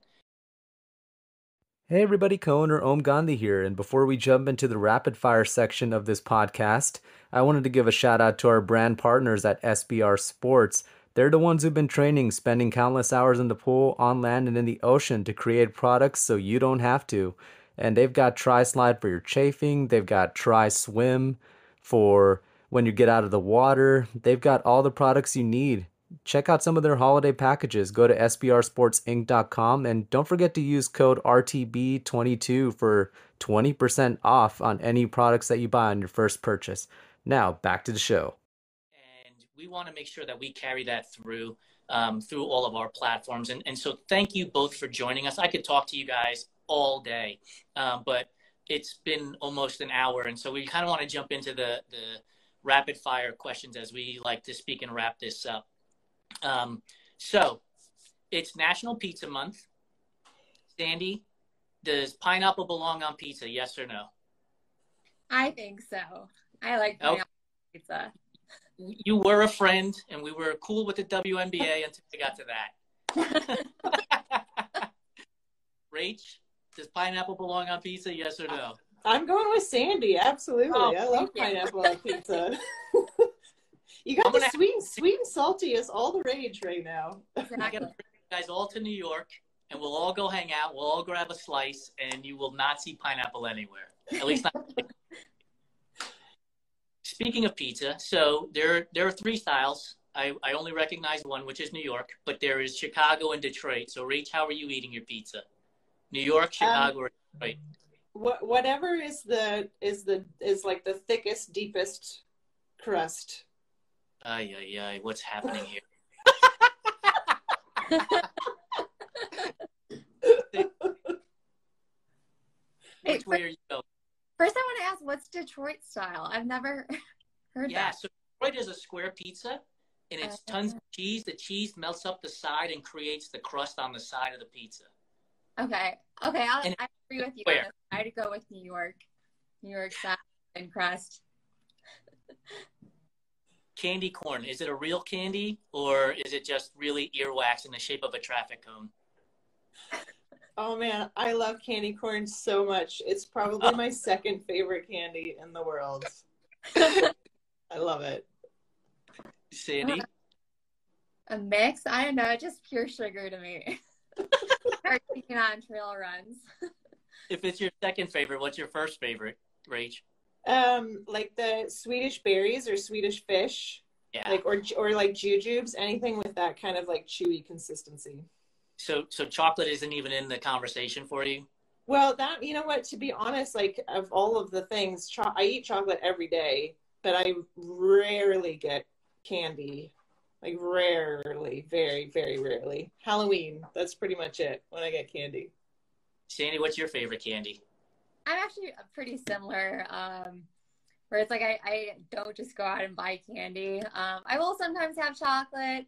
Hey everybody, co-owner Om Gandhi here, and before we jump into the rapid fire section of this podcast, I wanted to give a shout out to our brand partners at SBR Sports. They're the ones who've been training, spending countless hours in the pool, on land, and in the ocean to create products so you don't have to. And they've got Tri Slide for your chafing, they've got Tri Swim for when you get out of the water. They've got all the products you need. Check out some of their holiday packages. Go to sbrsportsinc.com and don't forget to use code RTB22 for 20% off on any products that you buy on your first purchase. Now, back to the show. And we want to make sure that we carry that through um, through all of our platforms. And, and so thank you both for joining us. I could talk to you guys all day, um, but it's been almost an hour. And so we kind of want to jump into the, the rapid fire questions as we like to speak and wrap this up. Um, so it's National Pizza Month. Sandi, does pineapple belong on pizza? Yes or no? i think so i like pineapple pizza You were a friend, and we were cool with the WNBA until we got to that. Rach, does pineapple belong on pizza? Yes or no? I'm going with Sandi. Absolutely, Oh, I love pineapple on pizza. you got I'm the sweet, and sweet and salty is all the rage right now. I'm gonna Exactly. bring you guys all to New York, and we'll all go hang out. We'll all grab a slice, and you will not see pineapple anywhere. At least not. Speaking of pizza, so there there are three styles. I, I only recognize one, which is New York, but there is Chicago and Detroit. So, Rach, how are you eating your pizza? New York, um, Chicago, or Detroit? What, whatever is the is the is like the thickest, deepest crust. Ay, ay, ay, what's happening here? Which way are you going? First, I want to ask, what's Detroit style? I've never heard Yeah, that. so Detroit is a square pizza, and it's Uh, tons of cheese. The cheese melts up the side and creates the crust on the side of the pizza. Okay, okay, I'll, And I agree with you. I'd go with New York, New York style and crust. Candy corn, is it a real candy or is it just really earwax in the shape of a traffic cone? Oh man, I love candy corn so much. It's probably oh. my second favorite candy in the world. I love it. Sandi? A mix? I don't know, just pure sugar to me. Start taking on trail runs. If it's your second favorite, what's your first favorite, Rach? Um, like the Swedish berries or Swedish fish, Yeah. like or or like jujubes, anything with that kind of like chewy consistency. So so chocolate isn't even in the conversation for you? Well, that you know what? To be honest, like of all of the things, cho- I eat chocolate every day, but I rarely get candy. Like rarely, very, very rarely. Halloween, that's pretty much it when I get candy. Sandi, what's your favorite candy? I'm actually pretty similar. Um, where it's like I, I don't just go out and buy candy. Um, I will sometimes have chocolate.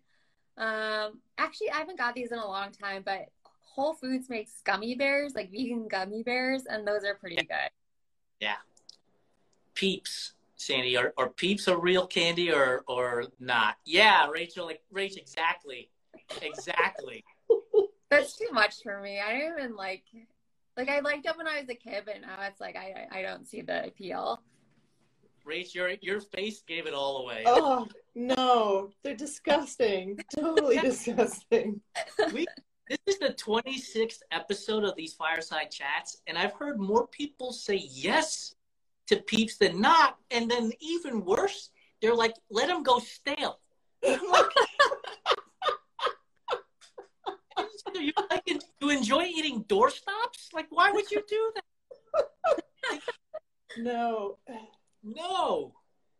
Um, actually, I haven't got these in a long time, but Whole Foods makes gummy bears, like vegan gummy bears, and those are pretty good. Yeah. Peeps. Sandi, are, are peeps a real candy or or not? Yeah, Rachel, like Rach, exactly. Exactly. That's too much for me. I don't even like, like I liked them when I was a kid, but now it's like I, I I don't see the appeal. Rach, your your face gave it all away. Oh no, they're disgusting. Totally disgusting. We This is the 26th episode of these fireside chats, and I've heard more people say yes to peeps than not. And then even worse, they're like, let them go stale. "So you, like, you enjoy eating doorstops? Like, why would you do that? No. No.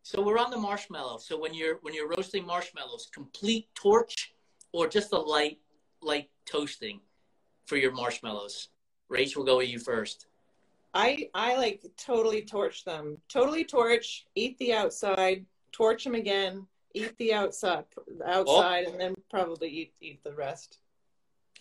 So we're on the marshmallow. So when you're when you're roasting marshmallows, complete torch or just a light light toasting for your marshmallows. Rach, we'll go with you first. I I like totally torch them. Totally torch, eat the outside, torch them again, eat the outside oh. outside and then probably eat eat the rest.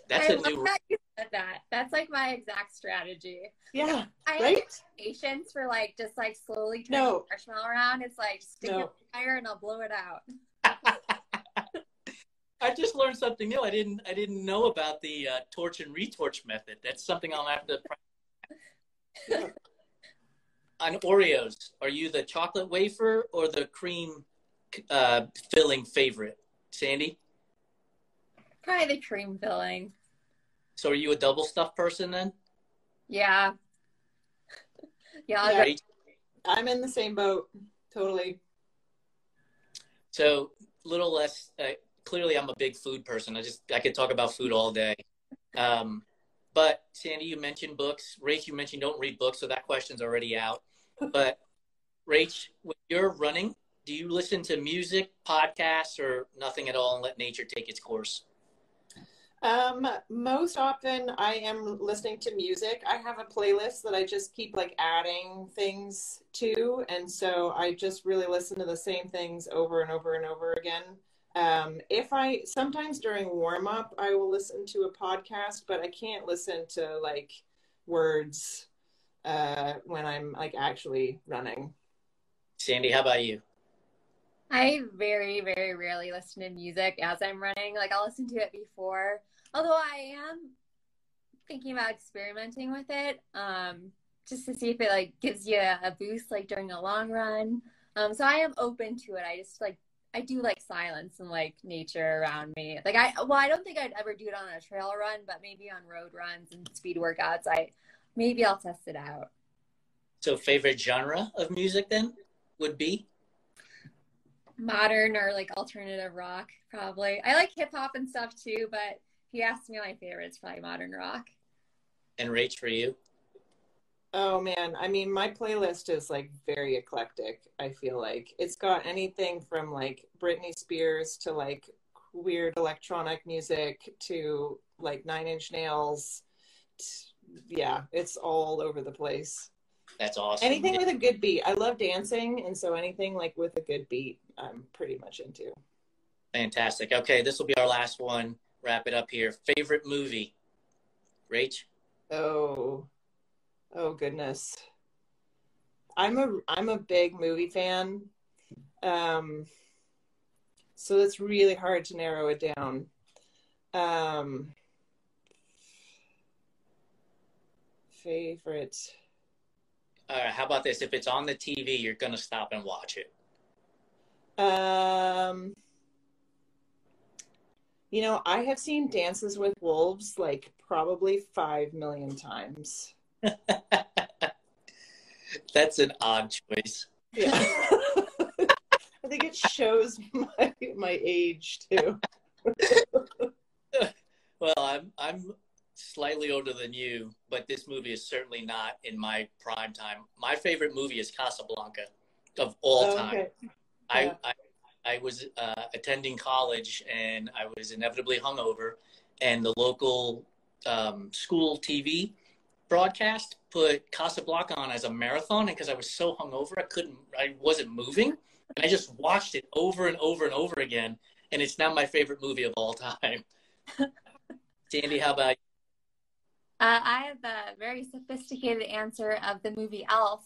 That's I a love new that you said that. That's like my exact strategy. Yeah, I right? have patience for like just like slowly turning No. the marshmallow around. It's like stick it No. in the fire and I'll blow it out. I just learned something new. I didn't I didn't know about the uh, torch and retorch method. That's something I'll have to on Oreos. Are you the chocolate wafer or the cream uh, filling favorite, Sandi? Probably the cream filling. So are you a double stuff person then? Yeah. Yeah, I'll Yeah. go- Rach? I'm in the same boat. Totally. So little less. Uh, clearly, I'm a big food person. I just I could talk about food all day. Um, but Sandi, you mentioned books. Rach, you mentioned don't read books, so that question's already out. But Rach, when you're running, do you listen to music, podcasts, or nothing at all, and let nature take its course? Um, most often I am listening to music. I have a playlist that I just keep like adding things to, and so I just really listen to the same things over and over and over again. Um, if I sometimes during warm up, I will listen to a podcast, but I can't listen to like words uh, when I'm like actually running. Sandi, how about you? I very, very rarely listen to music as I'm running. Like I'll listen to it before. Although I am thinking about experimenting with it. Um just to see if it like gives you a boost like during a long run. Um, so I am open to it. I just like I do like silence and like nature around me. Like I well, I don't think I'd ever do it on a trail run, but maybe on road runs and speed workouts, I maybe I'll test it out. So, favorite genre of music then would be? Modern or like alternative rock, probably. I like hip hop and stuff too, but if you ask me my favorite, it's probably modern rock. And Rach, for you? Oh man, I mean, my playlist is like very eclectic. I feel like it's got anything from like Britney Spears to like weird electronic music to like Nine Inch Nails. Yeah, it's all over the place. That's awesome. Anything with a good beat. I love dancing, and so anything like with a good beat, I'm pretty much into. Fantastic. Okay, this will be our last one. Wrap it up here. Favorite movie? Rach? Oh, oh goodness. I'm a I'm a big movie fan. Um, so it's really hard to narrow it down. Um, favorite. All right, how about this? If it's on the TV, you're going to stop and watch it. Um, you know, I have seen Dances with Wolves like probably five million times. That's an odd choice. Yeah. I think it shows my my age too. Well, I'm I'm slightly older than you, but this movie is certainly not in my prime time. My favorite movie is Casablanca of all Oh, time. okay. I, Yeah. I I was uh, attending college and I was inevitably hungover, and the local um, school TV broadcast put Casablanca on as a marathon, and because I was so hungover, I couldn't, I wasn't moving, and I just watched it over and over and over again, and it's now my favorite movie of all time. Sandi, how about Uh, I have a very sophisticated answer of the movie Elf.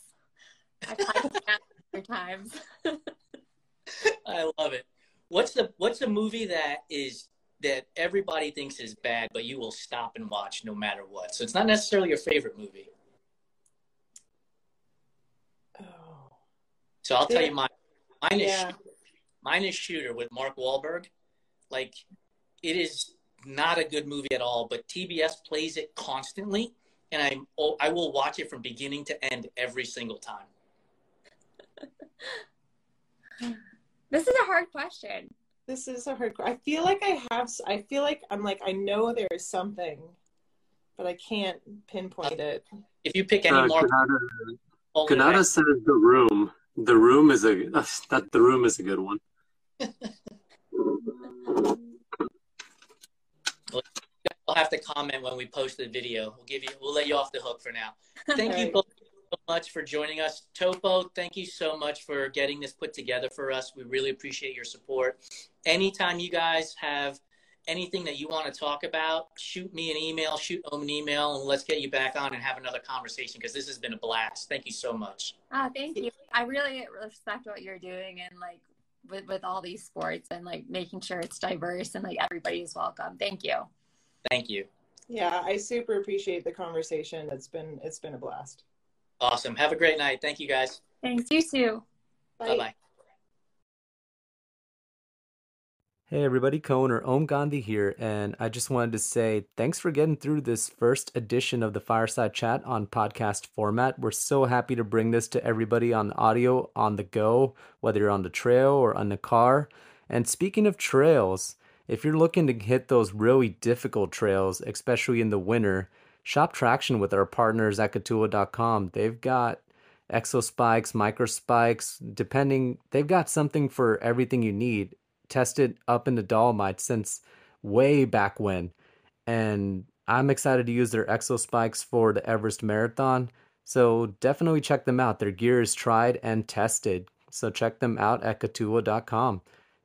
I've watched that a times. I love it. What's the What's the movie that is that everybody thinks is bad, but you will stop and watch no matter what? So it's not necessarily your favorite movie. Oh. So I'll tell you mine. Mine is Yeah. mine is Shooter with Mark Wahlberg. Like it is not a good movie at all, but TBS plays it constantly, and I oh, I will watch it from beginning to end every single time. This is a hard question. This is a hard. I feel like I have. I feel like I'm like I know there is something, but I can't pinpoint it. If you pick any Uh, Mark Kanata, Kanata says the room. The room is a that the room is a good one. I'll have to comment when we post the video. We'll give you. We'll let you off the hook for now. Thank you Right. both so much for joining us. Topo, thank you so much for getting this put together for us. We really appreciate your support. Anytime you guys have anything that you want to talk about, shoot me an email, shoot them an email, and let's get you back on and have another conversation because this has been a blast. Thank you so much. Ah, thank you. I really respect what you're doing and like with, with all these sports and like making sure it's diverse and like everybody is welcome. Thank you. Thank you. Yeah, I super appreciate the conversation. It's been it's been a blast. Awesome. Have a great night. Thank you guys. Thanks. You too. Bye bye. Hey everybody, Cohen or Om Gandhi here, and I just wanted to say thanks for getting through this first edition of the Fireside Chat on podcast format. We're so happy to bring this to everybody on audio on the go, whether you're on the trail or on the car. And speaking of trails, if you're looking to hit those really difficult trails, especially in the winter, shop traction with our partners at Kahtoola.com. They've got exo spikes, micro spikes, depending, they've got something for everything you need tested up in the Dolomite since way back when. And I'm excited to use their Exo Spikes for the Everest Marathon. So definitely check them out. Their gear is tried and tested. So check them out at Kahtoola.com.